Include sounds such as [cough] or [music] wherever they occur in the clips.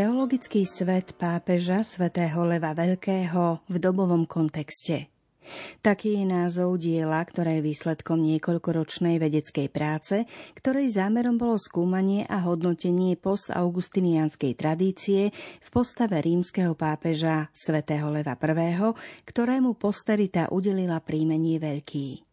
Teologický svet pápeža svätého Leva Veľkého v dobovom kontexte. Taký je názov diela, ktoré je výsledkom niekoľkoročnej vedeckej práce, ktorej zámerom bolo skúmanie a hodnotenie post-augustinianskej tradície v postave rímskeho pápeža svätého Leva I., ktorému posterita udelila príjmenie Veľký.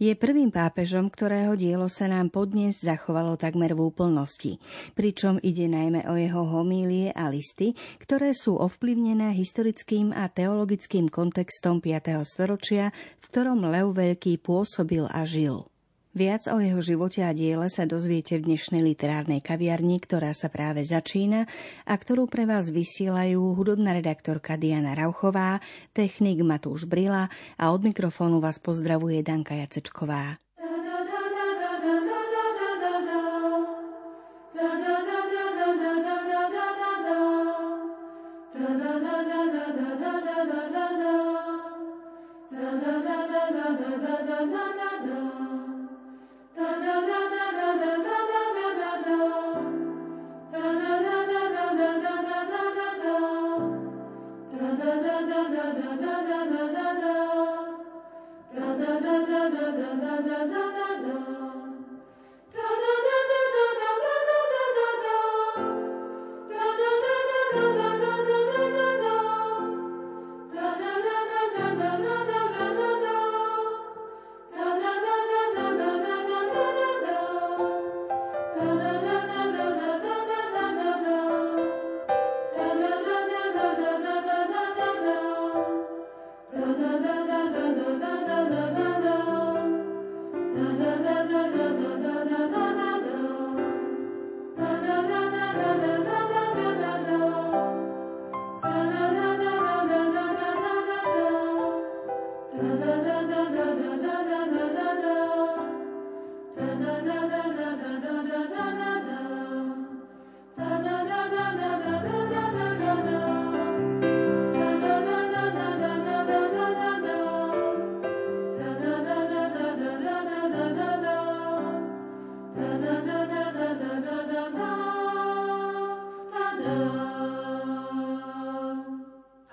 Je prvým pápežom, ktorého dielo sa nám podnes zachovalo takmer v úplnosti, pričom ide najmä o jeho homílie a listy, ktoré sú ovplyvnené historickým a teologickým kontextom 5. storočia, v ktorom Lev Veľký pôsobil a žil. Viac o jeho živote a diele sa dozviete v dnešnej literárnej kaviarni, ktorá sa práve začína a ktorú pre vás vysielajú hudobná redaktorka Diana Rauchová, technik Matúš Brila a od mikrofónu vás pozdravuje Danka Jacečková.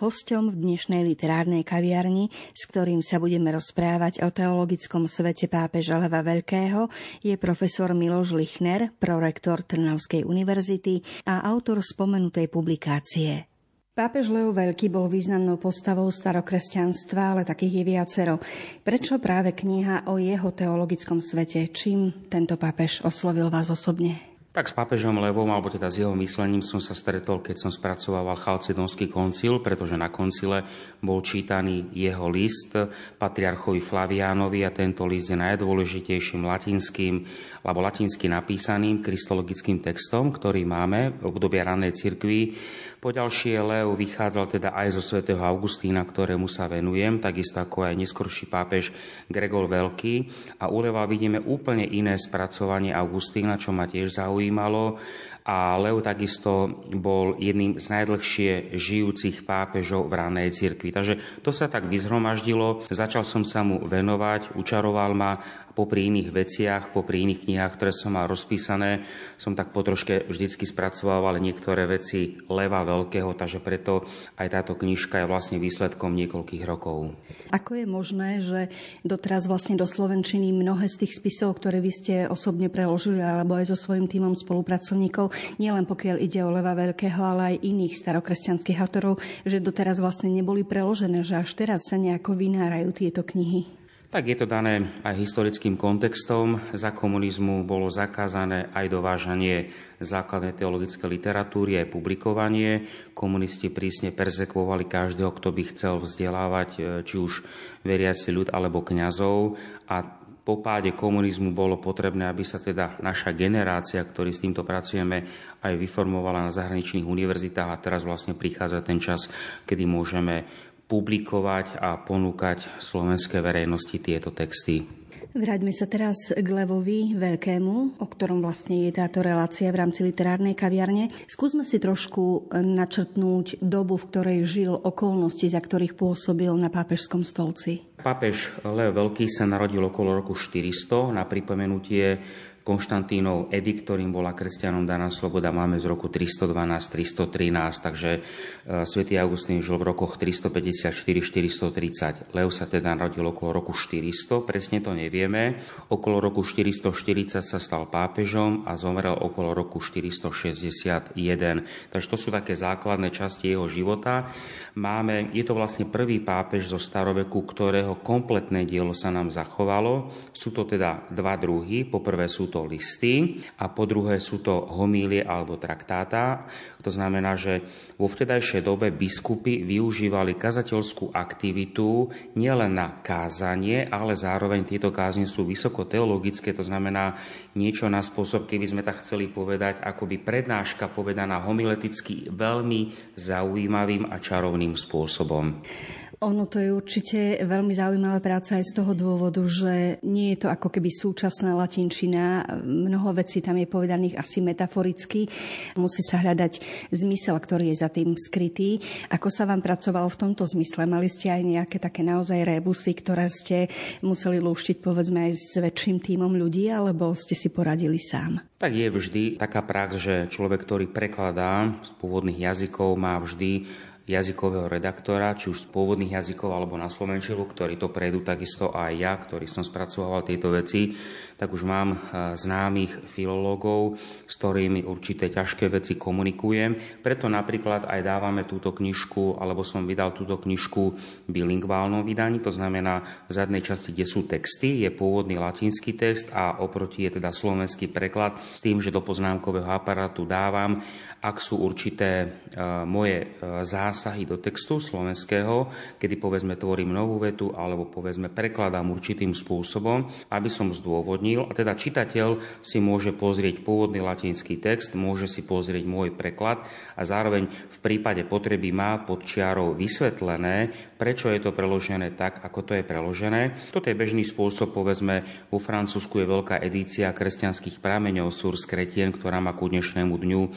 Hosťom v dnešnej literárnej kaviarni, s ktorým sa budeme rozprávať o teologickom svete pápeža Leva Veľkého, je profesor Miloš Lichner, prorektor Trnavskej univerzity a autor spomenutej publikácie. Pápež Leo Veľký bol významnou postavou starokresťanstva, ale takých je viacero. Prečo práve kniha o jeho teologickom svete? Čím tento pápež oslovil vás osobne? Tak s pápežom Levom, alebo teda s jeho myslením som sa stretol, keď som spracovával Chalcedonský koncil, pretože na koncile bol čítaný jeho list patriarchovi Flaviánovi a tento list je najdôležitejším latinským alebo latinsky napísaným kristologickým textom, ktorý máme v obdobie ranej cirkvi Poďalšie Leo vychádzal teda aj zo svätého Augustína, ktorému sa venujem, takisto ako aj neskorší pápež Gregor Veľký. A u Leva vidíme úplne iné spracovanie Augustína, čo ma tiež zaujímalo a Leo takisto bol jedným z najdlhšie žijúcich pápežov v ranej cirkvi. Takže to sa tak vyzhromaždilo, začal som sa mu venovať, učaroval ma popri iných veciach, popri iných knihách, ktoré som mal rozpísané, som tak potroške vždycky spracoval niektoré veci Leva Veľkého, takže preto aj táto knižka je vlastne výsledkom niekoľkých rokov. Ako je možné, že doteraz vlastne do Slovenčiny mnohé z tých spisov, ktoré vy ste osobne preložili alebo aj so svojím týmom spolupracovníkov, nielen pokiaľ ide o Leva Veľkého, ale aj iných starokresťanských autorov, že doteraz vlastne neboli preložené, že až teraz sa nejako vynárajú tieto knihy. Tak je to dané aj historickým kontextom. Za komunizmu bolo zakázané aj dovážanie základnej teologické literatúry, aj publikovanie. Komunisti prísne persekvovali každého, kto by chcel vzdelávať e, či už veriaci ľud alebo kňazov a po páde komunizmu bolo potrebné, aby sa teda naša generácia, ktorí s týmto pracujeme, aj vyformovala na zahraničných univerzitách a teraz vlastne prichádza ten čas, kedy môžeme publikovať a ponúkať slovenskej verejnosti tieto texty. Vráťme sa teraz k Levovi Veľkému, o ktorom vlastne je táto relácia v rámci literárnej kaviarne. Skúsme si trošku načrtnúť dobu, v ktorej žil, okolnosti, za ktorých pôsobil na pápežskom stolci. Pápež Leo Veľký sa narodil okolo roku 400 na pripomenutie Konštantínov edikt, ktorým bola kresťanom daná sloboda, máme z roku 312-313, takže e, svätý Augustín žil v rokoch 354-430. Leo sa teda narodil okolo roku 400, presne to nevieme. Okolo roku 440 sa stal pápežom a zomrel okolo roku 461. Takže to sú také základné časti jeho života. Máme, je to vlastne prvý pápež zo staroveku, ktorého kompletné dielo sa nám zachovalo. Sú to teda dva druhy. Poprvé sú to listy a po druhé sú to homílie alebo traktáta. To znamená, že vo vtedajšej dobe biskupy využívali kazateľskú aktivitu nielen na kázanie, ale zároveň tieto kázne sú vysoko teologické, to znamená niečo na spôsob, keby sme tak chceli povedať, akoby prednáška povedaná homileticky veľmi zaujímavým a čarovným spôsobom. Ono to je určite veľmi zaujímavá práca aj z toho dôvodu, že nie je to ako keby súčasná latinčina. Mnoho vecí tam je povedaných asi metaforicky. Musí sa hľadať zmysel, ktorý je za tým skrytý. Ako sa vám pracovalo v tomto zmysle? Mali ste aj nejaké také naozaj rebusy, ktoré ste museli lúštiť povedzme aj s väčším tímom ľudí, alebo ste si poradili sám? Tak je vždy taká prax, že človek, ktorý prekladá z pôvodných jazykov, má vždy jazykového redaktora, či už z pôvodných jazykov alebo na Slovenčilu, ktorí to prejdú takisto aj ja, ktorý som spracoval tieto veci, tak už mám eh, známych filológov, s ktorými určité ťažké veci komunikujem. Preto napríklad aj dávame túto knižku, alebo som vydal túto knižku v bilingválnom vydaní, to znamená v zadnej časti, kde sú texty, je pôvodný latinský text a oproti je teda slovenský preklad s tým, že do poznámkového aparátu dávam, ak sú určité uh, moje uh, zásahy do textu slovenského, kedy povedzme tvorím novú vetu alebo povedzme prekladám určitým spôsobom, aby som zdôvodnil. A teda čitateľ si môže pozrieť pôvodný latinský text, môže si pozrieť môj preklad a zároveň v prípade potreby má pod čiarou vysvetlené, prečo je to preložené tak, ako to je preložené. Toto je bežný spôsob, povedzme, vo Francúzsku je veľká edícia kresťanských prameňov Surs Kretien, ktorá má ku dnešnému dňu e,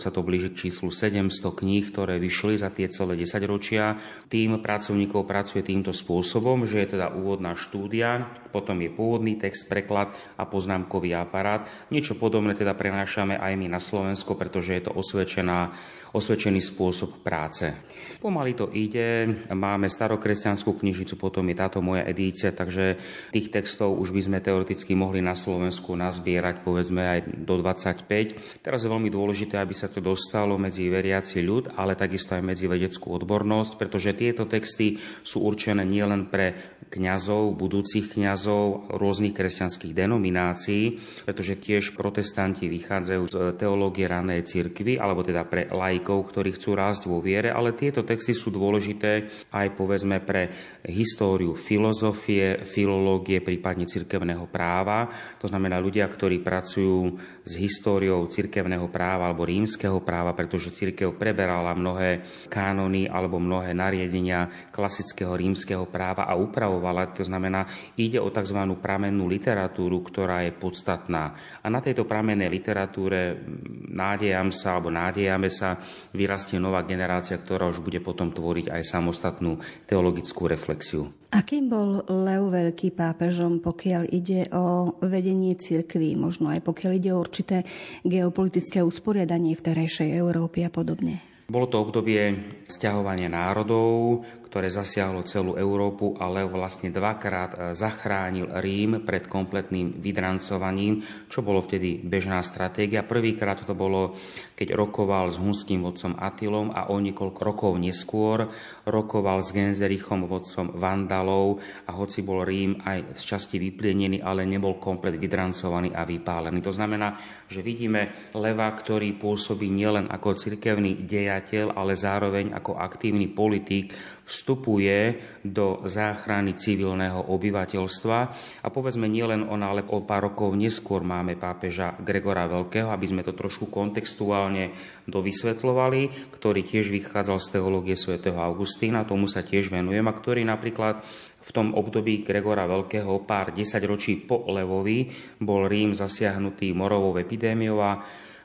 sa to blíži k číslu 700 kníh, ktoré vyšli za tie celé 10 ročia. Tým pracovníkov pracuje týmto spôsobom, že je teda úvodná štúdia, potom je pôvodný text, preklad a poznámkový aparát. Niečo podobné teda prenášame aj my na Slovensko, pretože je to osvedčená osvedčený spôsob práce. Pomaly to ide, máme starokresťanskú knižnicu, potom je táto moja edícia, takže tých textov už by sme teoreticky mohli na Slovensku nazbierať povedzme aj do 25. Teraz je veľmi dôležité, aby sa to dostalo medzi veriaci ľud, ale takisto aj medzi vedeckú odbornosť, pretože tieto texty sú určené nielen pre kňazov, budúcich kňazov rôznych kresťanských denominácií, pretože tiež protestanti vychádzajú z teológie ranej cirkvy, alebo teda pre laikov, ktorí chcú rásť vo viere, ale tieto texty sú dôležité aj povedzme pre históriu filozofie, filológie, prípadne cirkevného práva. To znamená ľudia, ktorí pracujú s históriou cirkevného práva alebo rímskeho práva, pretože cirkev preberala mnohé kánony alebo mnohé nariadenia klasického rímskeho práva a upravovala vybudovala. To znamená, ide o tzv. pramennú literatúru, ktorá je podstatná. A na tejto pramennej literatúre nádejam sa, alebo nádejame sa, vyrastie nová generácia, ktorá už bude potom tvoriť aj samostatnú teologickú reflexiu. Akým bol Leo Veľký pápežom, pokiaľ ide o vedenie cirkví, možno aj pokiaľ ide o určité geopolitické usporiadanie v terejšej Európe a podobne? Bolo to obdobie sťahovania národov, ktoré zasiahlo celú Európu a Leo vlastne dvakrát e, zachránil Rím pred kompletným vydrancovaním, čo bolo vtedy bežná stratégia. Prvýkrát to bolo, keď rokoval s hunským vodcom Atilom a o niekoľko rokov neskôr rokoval s Genzerichom, vodcom Vandalov a hoci bol Rím aj z časti vyplienený, ale nebol komplet vydrancovaný a vypálený. To znamená, že vidíme Leva, ktorý pôsobí nielen ako cirkevný dejateľ, ale zároveň ako aktívny politik, vstupuje do záchrany civilného obyvateľstva. A povedzme nielen on, ale o pár rokov neskôr máme pápeža Gregora Veľkého, aby sme to trošku kontextuálne dovysvetlovali, ktorý tiež vychádzal z teológie svätého Augustína, tomu sa tiež venujem, a ktorý napríklad v tom období Gregora Veľkého, pár desaťročí po Levovi, bol Rím zasiahnutý morovou epidémiou a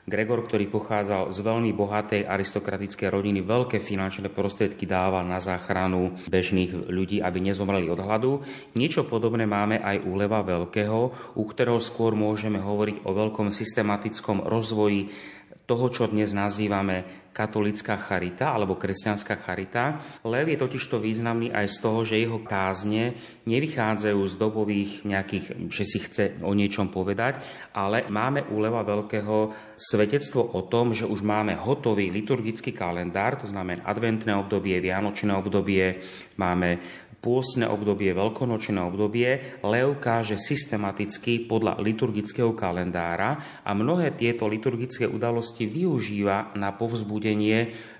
Gregor, ktorý pochádzal z veľmi bohatej aristokratickej rodiny, veľké finančné prostriedky dával na záchranu bežných ľudí, aby nezomreli od hladu. Niečo podobné máme aj u Leva Veľkého, u ktorého skôr môžeme hovoriť o veľkom systematickom rozvoji toho, čo dnes nazývame katolická charita alebo kresťanská charita. Lev je totižto významný aj z toho, že jeho kázne nevychádzajú z dobových nejakých, že si chce o niečom povedať, ale máme u Leva Veľkého svedectvo o tom, že už máme hotový liturgický kalendár, to znamená adventné obdobie, vianočné obdobie, máme pôstne obdobie, veľkonočné obdobie, Lev káže systematicky podľa liturgického kalendára a mnohé tieto liturgické udalosti využíva na povzbudenie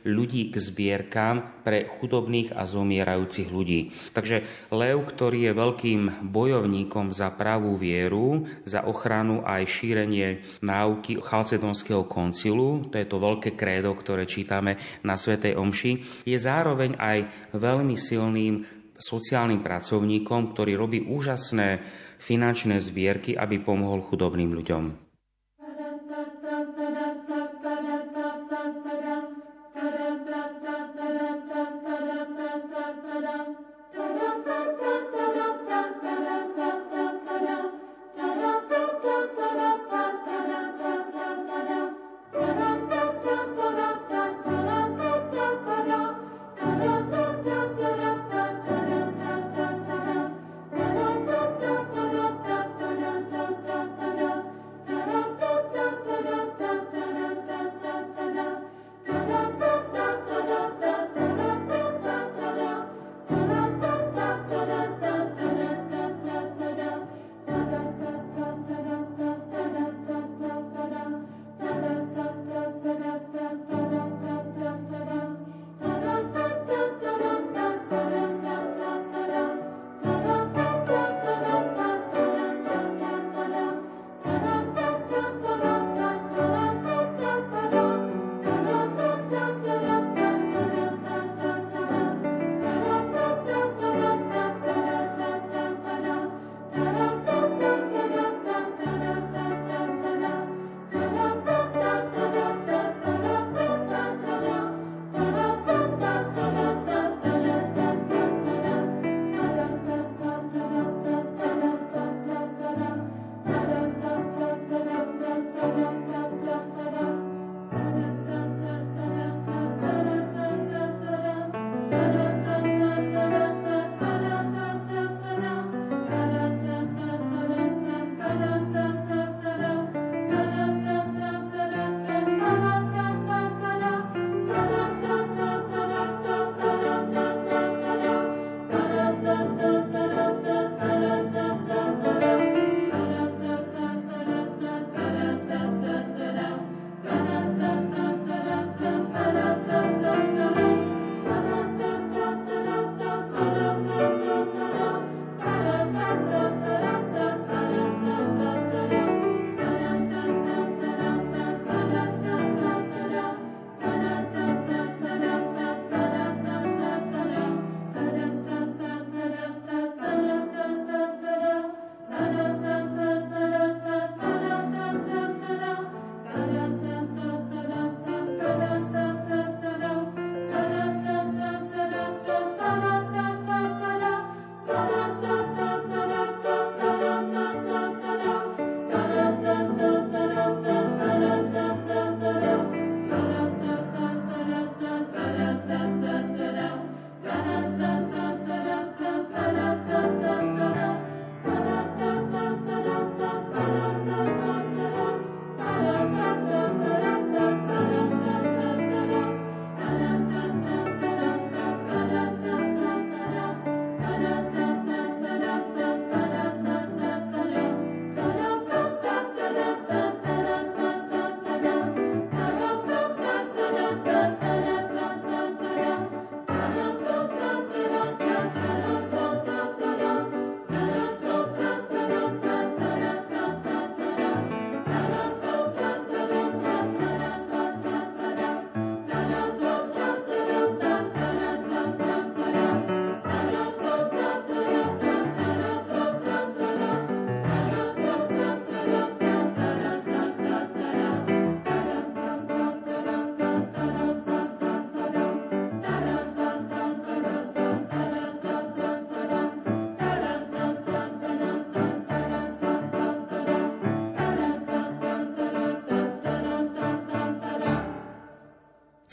ľudí k zbierkám pre chudobných a zomierajúcich ľudí. Takže Lev, ktorý je veľkým bojovníkom za pravú vieru, za ochranu aj šírenie náuky Chalcedonského koncilu, to je to veľké krédo, ktoré čítame na Svetej Omši, je zároveň aj veľmi silným sociálnym pracovníkom, ktorý robí úžasné finančné zbierky, aby pomohol chudobným ľuďom.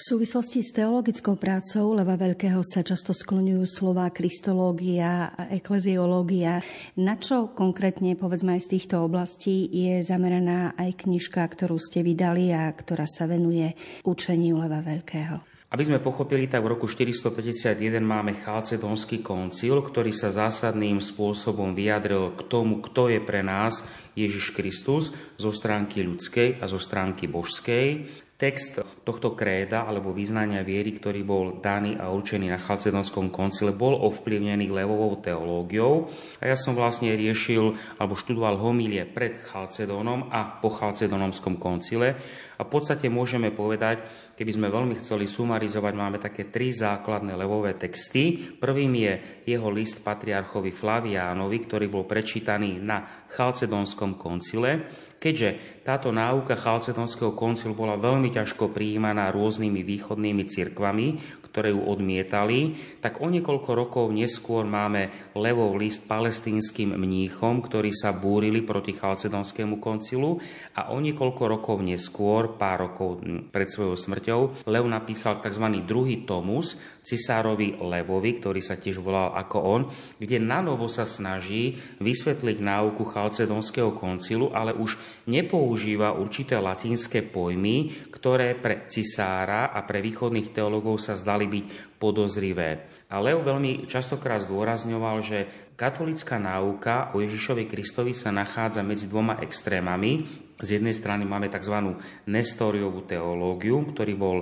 Súvislosti s teologickou prácou Leva Veľkého sa často skloňujú slova kristológia a ekleziológia. Na čo konkrétne, povedzme aj z týchto oblastí, je zameraná aj knižka, ktorú ste vydali a ktorá sa venuje učeniu Leva Veľkého? Aby sme pochopili, tak v roku 451 máme Chalcedonský koncil, ktorý sa zásadným spôsobom vyjadril k tomu, kto je pre nás Ježiš Kristus zo stránky ľudskej a zo stránky božskej. Text tohto kréda alebo význania viery, ktorý bol daný a určený na Chalcedonskom koncile, bol ovplyvnený levovou teológiou a ja som vlastne riešil alebo študoval homílie pred Chalcedonom a po Chalcedonomskom koncile a v podstate môžeme povedať, keby sme veľmi chceli sumarizovať, máme také tri základné levové texty. Prvým je jeho list patriarchovi Flaviánovi, ktorý bol prečítaný na Chalcedonskom koncile Keďže táto náuka Chalcedonského koncilu bola veľmi ťažko prijímaná rôznymi východnými cirkvami, ktoré ju odmietali, tak o niekoľko rokov neskôr máme Levov list palestínskym mníchom, ktorí sa búrili proti Chalcedonskému koncilu a o niekoľko rokov neskôr, pár rokov pred svojou smrťou, Lev napísal tzv. druhý tomus cisárovi Levovi, ktorý sa tiež volal ako on, kde nanovo sa snaží vysvetliť náuku Chalcedonského koncilu, ale už nepoužíva určité latinské pojmy, ktoré pre cisára a pre východných teológov sa zdali byť podozrivé. A Leo veľmi častokrát zdôrazňoval, že katolická náuka o Ježišovi Kristovi sa nachádza medzi dvoma extrémami. Z jednej strany máme tzv. Nestoriovú teológiu, ktorý bol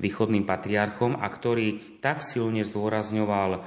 východným patriarchom a ktorý tak silne zdôrazňoval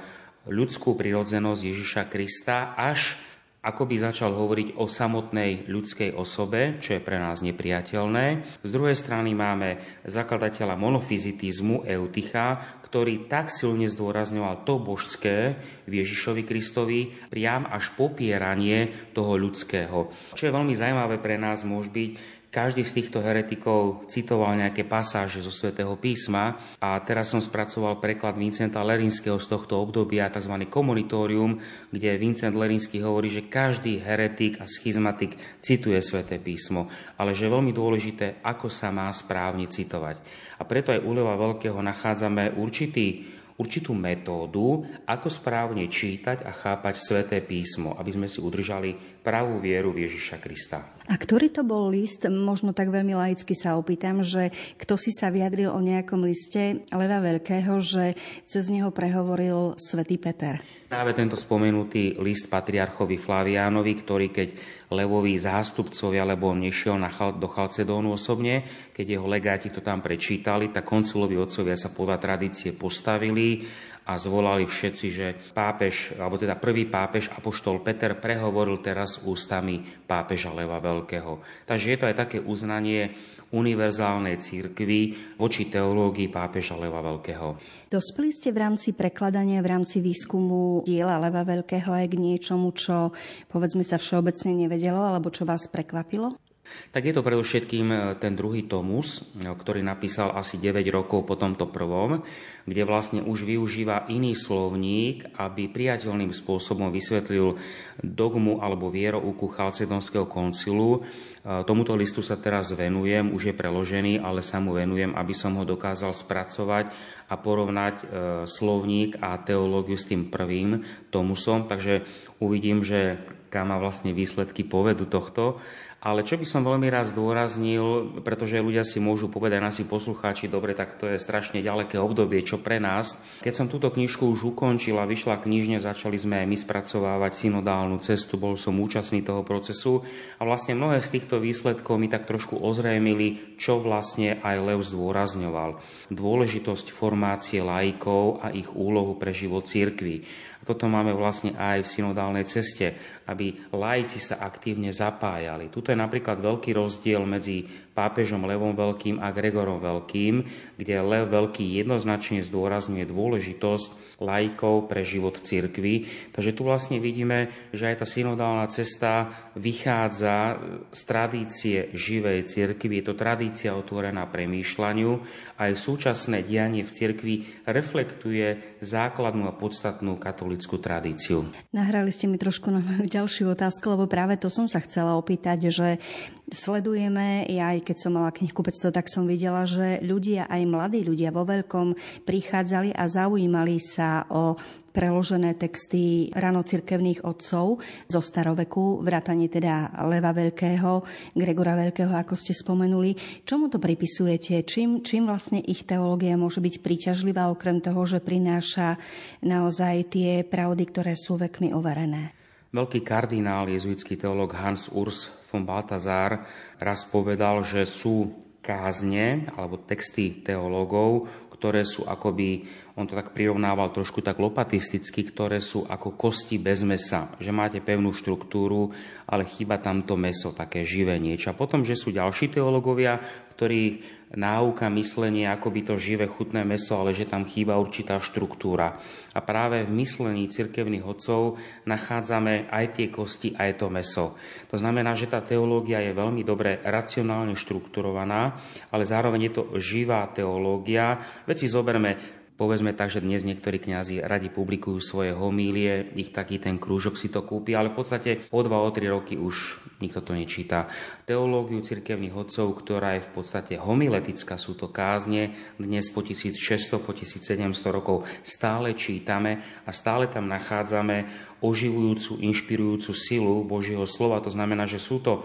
ľudskú prirodzenosť Ježiša Krista, až ako by začal hovoriť o samotnej ľudskej osobe, čo je pre nás nepriateľné. Z druhej strany máme zakladateľa monofizitizmu Euticha, ktorý tak silne zdôrazňoval to božské v Ježišovi Kristovi, priam až popieranie toho ľudského. Čo je veľmi zaujímavé pre nás môže byť, každý z týchto heretikov citoval nejaké pasáže zo svätého písma a teraz som spracoval preklad Vincenta Lerinského z tohto obdobia, tzv. komunitórium, kde Vincent Lerinský hovorí, že každý heretik a schizmatik cituje sväté písmo, ale že je veľmi dôležité, ako sa má správne citovať. A preto aj u Leva Veľkého nachádzame určitý určitú metódu, ako správne čítať a chápať sväté písmo, aby sme si udržali pravú vieru v Ježiša Krista. A ktorý to bol list? Možno tak veľmi laicky sa opýtam, že kto si sa vyjadril o nejakom liste Leva Veľkého, že cez neho prehovoril svätý Peter. Práve tento spomenutý list patriarchovi Flaviánovi, ktorý keď levoví zástupcovia, lebo on nešiel na chal, do Chalcedónu osobne, keď jeho legáti to tam prečítali, tak koncilovi otcovia sa podľa tradície postavili a zvolali všetci, že pápež, alebo teda prvý pápež Apoštol Peter prehovoril teraz ústami pápeža Leva Veľkého. Takže je to aj také uznanie univerzálnej církvy voči teológii pápeža Leva Veľkého. Dospeli ste v rámci prekladania, v rámci výskumu diela Leva Veľkého aj k niečomu, čo povedzme sa všeobecne nevedelo, alebo čo vás prekvapilo? Tak je to predovšetkým e, ten druhý tomus, e, ktorý napísal asi 9 rokov po tomto prvom, kde vlastne už využíva iný slovník, aby priateľným spôsobom vysvetlil dogmu alebo vierouku Chalcedonského koncilu. E, tomuto listu sa teraz venujem, už je preložený, ale sa mu venujem, aby som ho dokázal spracovať a porovnať slovník a teológiu s tým prvým tomusom. Takže uvidím, že kam ma vlastne výsledky povedu tohto. Ale čo by som veľmi rád zdôraznil, pretože ľudia si môžu povedať, nasi poslucháči, dobre, tak to je strašne ďaleké obdobie, čo pre nás. Keď som túto knižku už ukončil a vyšla knižne, začali sme my spracovávať synodálnu cestu, bol som účastný toho procesu a vlastne mnohé z týchto výsledkov mi tak trošku ozrejmili, čo vlastne aj Lev zdôrazňoval. Dôležitosť formácie laikov a ich úlohu pre život cirkvi. Toto máme vlastne aj v synodálnej ceste, aby laici sa aktívne zapájali. Tuto je napríklad veľký rozdiel medzi pápežom Levom Veľkým a Gregorom Veľkým, kde Lev Veľký jednoznačne zdôrazňuje dôležitosť laikov pre život cirkvy. Takže tu vlastne vidíme, že aj tá synodálna cesta vychádza z tradície živej cirkvi, je to tradícia otvorená premýšľaniu aj súčasné dianie v cirkvi reflektuje základnú a podstatnú katolickú tradíciu. Nahrali ste mi trošku na [laughs] ďalšiu otázku, lebo práve to som sa chcela opýtať, že sledujeme, ja keď som mala knihkupectvo, tak som videla, že ľudia, aj mladí ľudia vo veľkom prichádzali a zaujímali sa o preložené texty ranocirkevných otcov zo staroveku, vrátane teda Leva Veľkého, Gregora Veľkého, ako ste spomenuli. Čomu to pripisujete? Čím, čím vlastne ich teológia môže byť príťažlivá, okrem toho, že prináša naozaj tie pravdy, ktoré sú vekmi overené? Veľký kardinál, jezuitský teológ Hans Urs von Balthasar raz povedal, že sú kázne alebo texty teológov, ktoré sú akoby, on to tak prirovnával trošku tak lopatisticky, ktoré sú ako kosti bez mesa. Že máte pevnú štruktúru, ale chýba tam to meso, také živé niečo. A potom, že sú ďalší teológovia, ktorí náuka, myslenie, ako by to živé, chutné meso, ale že tam chýba určitá štruktúra. A práve v myslení cirkevných odcov nachádzame aj tie kosti, aj to meso. To znamená, že tá teológia je veľmi dobre racionálne štrukturovaná, ale zároveň je to živá teológia. Veci zoberme Povedzme tak, že dnes niektorí kňazi radi publikujú svoje homílie, ich taký ten krúžok si to kúpi, ale v podstate o dva, o tri roky už nikto to nečíta. Teológiu cirkevných odcov, ktorá je v podstate homiletická, sú to kázne, dnes po 1600, po 1700 rokov stále čítame a stále tam nachádzame oživujúcu, inšpirujúcu silu Božieho slova. To znamená, že sú to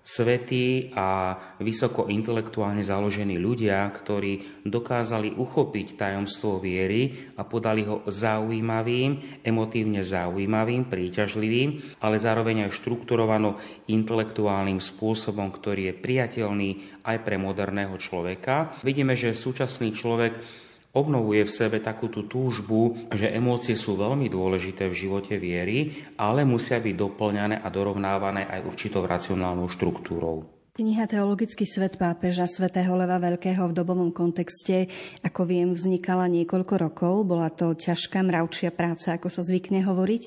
svetí a vysoko intelektuálne založení ľudia, ktorí dokázali uchopiť tajomstvo viery a podali ho zaujímavým, emotívne zaujímavým, príťažlivým, ale zároveň aj štrukturovanou intelektuálnym spôsobom, ktorý je priateľný aj pre moderného človeka. Vidíme, že súčasný človek obnovuje v sebe takú tú túžbu, že emócie sú veľmi dôležité v živote viery, ale musia byť doplňané a dorovnávané aj určitou racionálnou štruktúrou. Kniha Teologický svet pápeža svätého Leva Veľkého v dobovom kontexte, ako viem, vznikala niekoľko rokov. Bola to ťažká mravčia práca, ako sa zvykne hovoriť.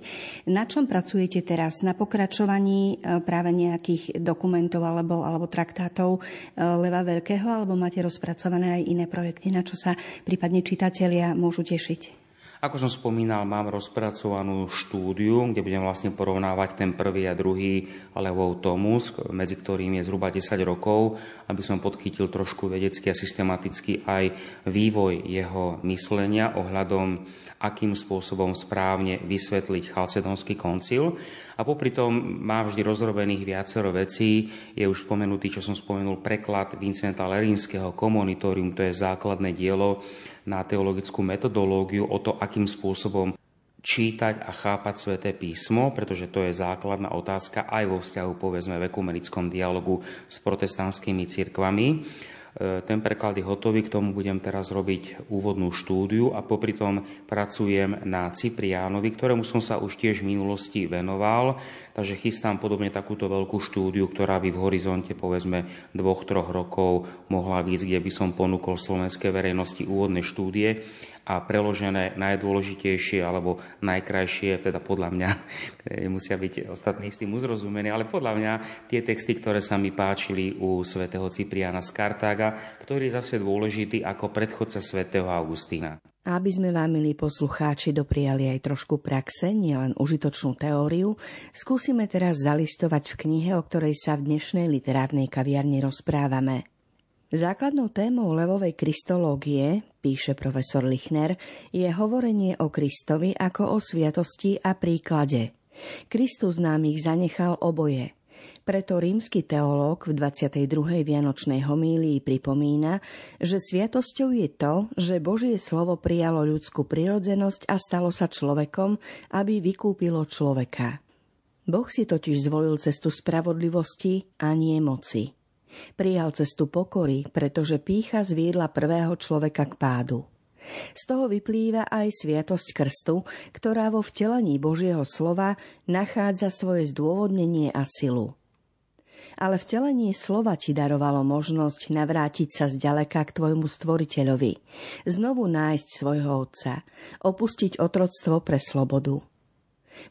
Na čom pracujete teraz? Na pokračovaní e, práve nejakých dokumentov alebo, alebo traktátov e, Leva Veľkého, alebo máte rozpracované aj iné projekty, na čo sa prípadne čitatelia môžu tešiť? Ako som spomínal, mám rozpracovanú štúdiu, kde budem vlastne porovnávať ten prvý a druhý Levov tomus, medzi ktorým je zhruba 10 rokov, aby som podchytil trošku vedecky a systematicky aj vývoj jeho myslenia ohľadom akým spôsobom správne vysvetliť Chalcedonský koncil. A popri tom má vždy rozrobených viacero vecí. Je už spomenutý, čo som spomenul, preklad Vincenta Lerínskeho Komonitorium, to je základné dielo na teologickú metodológiu o to, akým spôsobom čítať a chápať sväté písmo, pretože to je základná otázka aj vo vzťahu, povedzme, v ekumenickom dialogu s protestantskými cirkvami. E, ten preklad je hotový, k tomu budem teraz robiť úvodnú štúdiu a popri tom pracujem na Cipriánovi, ktorému som sa už tiež v minulosti venoval, takže chystám podobne takúto veľkú štúdiu, ktorá by v horizonte povedzme dvoch, troch rokov mohla byť, kde by som ponúkol slovenskej verejnosti úvodné štúdie a preložené najdôležitejšie alebo najkrajšie, teda podľa mňa, [laughs] musia byť ostatní s tým uzrozumení, ale podľa mňa tie texty, ktoré sa mi páčili u svätého Cipriana z Kartága, ktorý je zase dôležitý ako predchodca svätého Augustína. Aby sme vám, milí poslucháči, dopriali aj trošku praxe, nielen užitočnú teóriu, skúsime teraz zalistovať v knihe, o ktorej sa v dnešnej literárnej kaviarni rozprávame. Základnou témou levovej kristológie, píše profesor Lichner, je hovorenie o Kristovi ako o sviatosti a príklade. Kristus nám ich zanechal oboje. Preto rímsky teológ v 22. Vianočnej homílii pripomína, že sviatosťou je to, že Božie slovo prijalo ľudskú prirodzenosť a stalo sa človekom, aby vykúpilo človeka. Boh si totiž zvolil cestu spravodlivosti a nie moci. Prijal cestu pokory, pretože pícha zviedla prvého človeka k pádu. Z toho vyplýva aj sviatosť krstu, ktorá vo vtelení Božieho slova nachádza svoje zdôvodnenie a silu. Ale vtelenie slova ti darovalo možnosť navrátiť sa zďaleka k tvojmu stvoriteľovi, znovu nájsť svojho otca, opustiť otroctvo pre slobodu.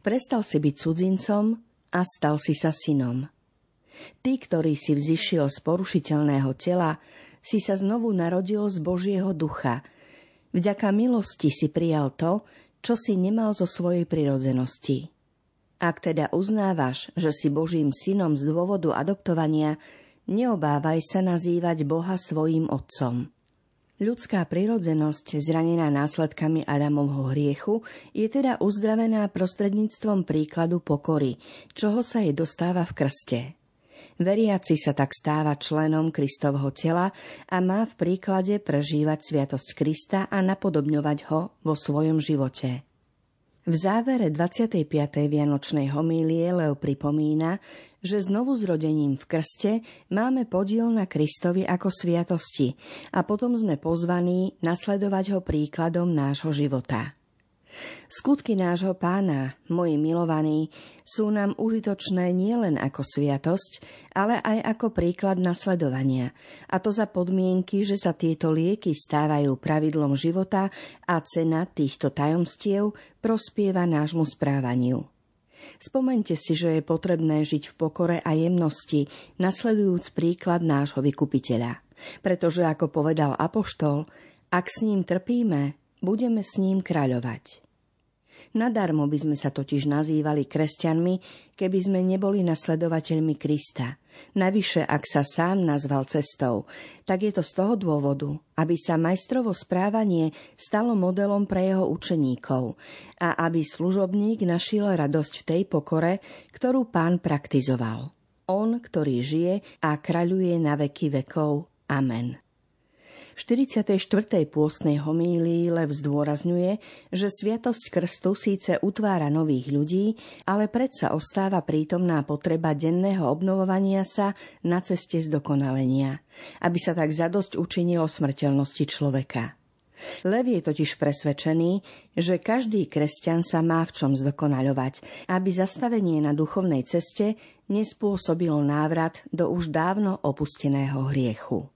Prestal si byť cudzincom a stal si sa synom. Ty, ktorý si vzýšiel z porušiteľného tela, si sa znovu narodil z Božieho ducha. Vďaka milosti si prijal to, čo si nemal zo svojej prirodzenosti. Ak teda uznávaš, že si Božím synom z dôvodu adoptovania, neobávaj sa nazývať Boha svojím otcom. Ľudská prirodzenosť, zranená následkami Adamovho hriechu, je teda uzdravená prostredníctvom príkladu pokory, čoho sa jej dostáva v krste. Veriaci sa tak stáva členom Kristovho tela a má v príklade prežívať sviatosť Krista a napodobňovať ho vo svojom živote. V závere 25. Vianočnej homílie Leo pripomína, že znovu zrodením v krste máme podiel na Kristovi ako sviatosti a potom sme pozvaní nasledovať ho príkladom nášho života. Skutky nášho pána, moji milovaní, sú nám užitočné nielen ako sviatosť, ale aj ako príklad nasledovania, a to za podmienky, že sa tieto lieky stávajú pravidlom života a cena týchto tajomstiev prospieva nášmu správaniu. Spomente si, že je potrebné žiť v pokore a jemnosti, nasledujúc príklad nášho vykupiteľa. Pretože, ako povedal Apoštol, ak s ním trpíme, budeme s ním kráľovať. Nadarmo by sme sa totiž nazývali kresťanmi, keby sme neboli nasledovateľmi Krista. Navyše, ak sa sám nazval cestou, tak je to z toho dôvodu, aby sa majstrovo správanie stalo modelom pre jeho učeníkov a aby služobník našiel radosť v tej pokore, ktorú pán praktizoval. On, ktorý žije a kraľuje na veky vekov. Amen. V 44. pôstnej homílii Lev zdôrazňuje, že Sviatosť krstu síce utvára nových ľudí, ale predsa ostáva prítomná potreba denného obnovovania sa na ceste zdokonalenia, aby sa tak zadosť učinilo smrteľnosti človeka. Lev je totiž presvedčený, že každý kresťan sa má v čom zdokonaľovať, aby zastavenie na duchovnej ceste nespôsobilo návrat do už dávno opusteného hriechu.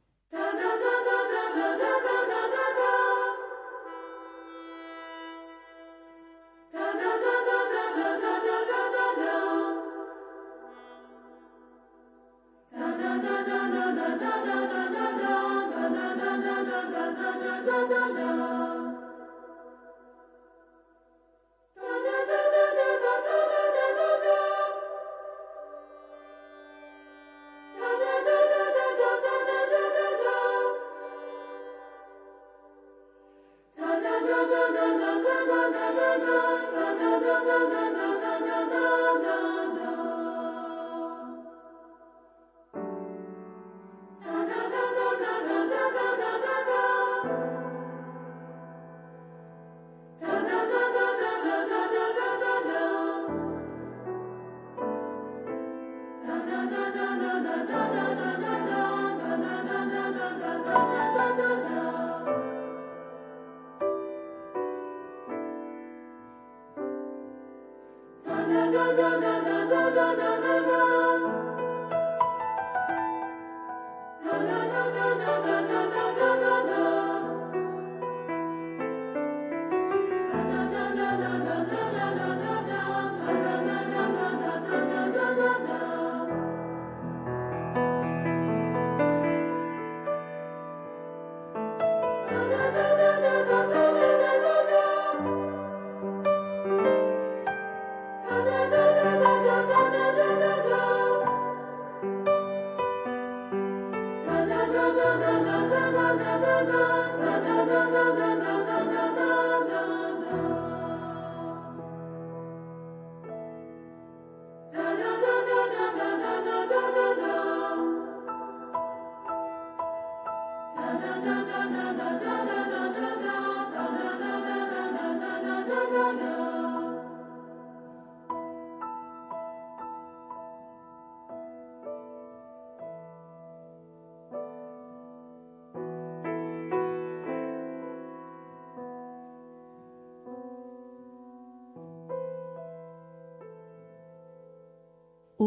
da da da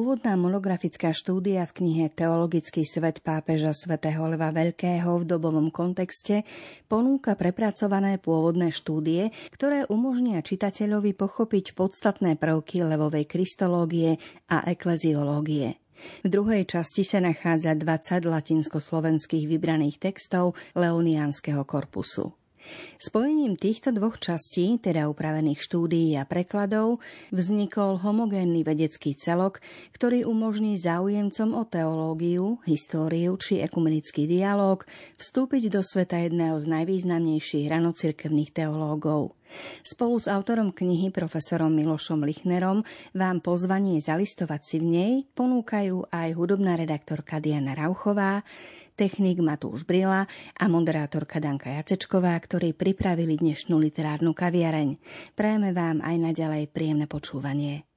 Úvodná monografická štúdia v knihe Teologický svet pápeža svätého Leva Veľkého v dobovom kontexte ponúka prepracované pôvodné štúdie, ktoré umožnia čitateľovi pochopiť podstatné prvky levovej kristológie a ekleziológie. V druhej časti sa nachádza 20 latinsko-slovenských vybraných textov Leoniánskeho korpusu. Spojením týchto dvoch častí, teda upravených štúdií a prekladov, vznikol homogénny vedecký celok, ktorý umožní záujemcom o teológiu, históriu či ekumenický dialog vstúpiť do sveta jedného z najvýznamnejších ranocirkevných teológov. Spolu s autorom knihy profesorom Milošom Lichnerom vám pozvanie zalistovať si v nej ponúkajú aj hudobná redaktorka Diana Rauchová, technik Matúš Brila a moderátorka Danka Jacečková, ktorí pripravili dnešnú literárnu kaviareň. Prajeme vám aj naďalej príjemné počúvanie.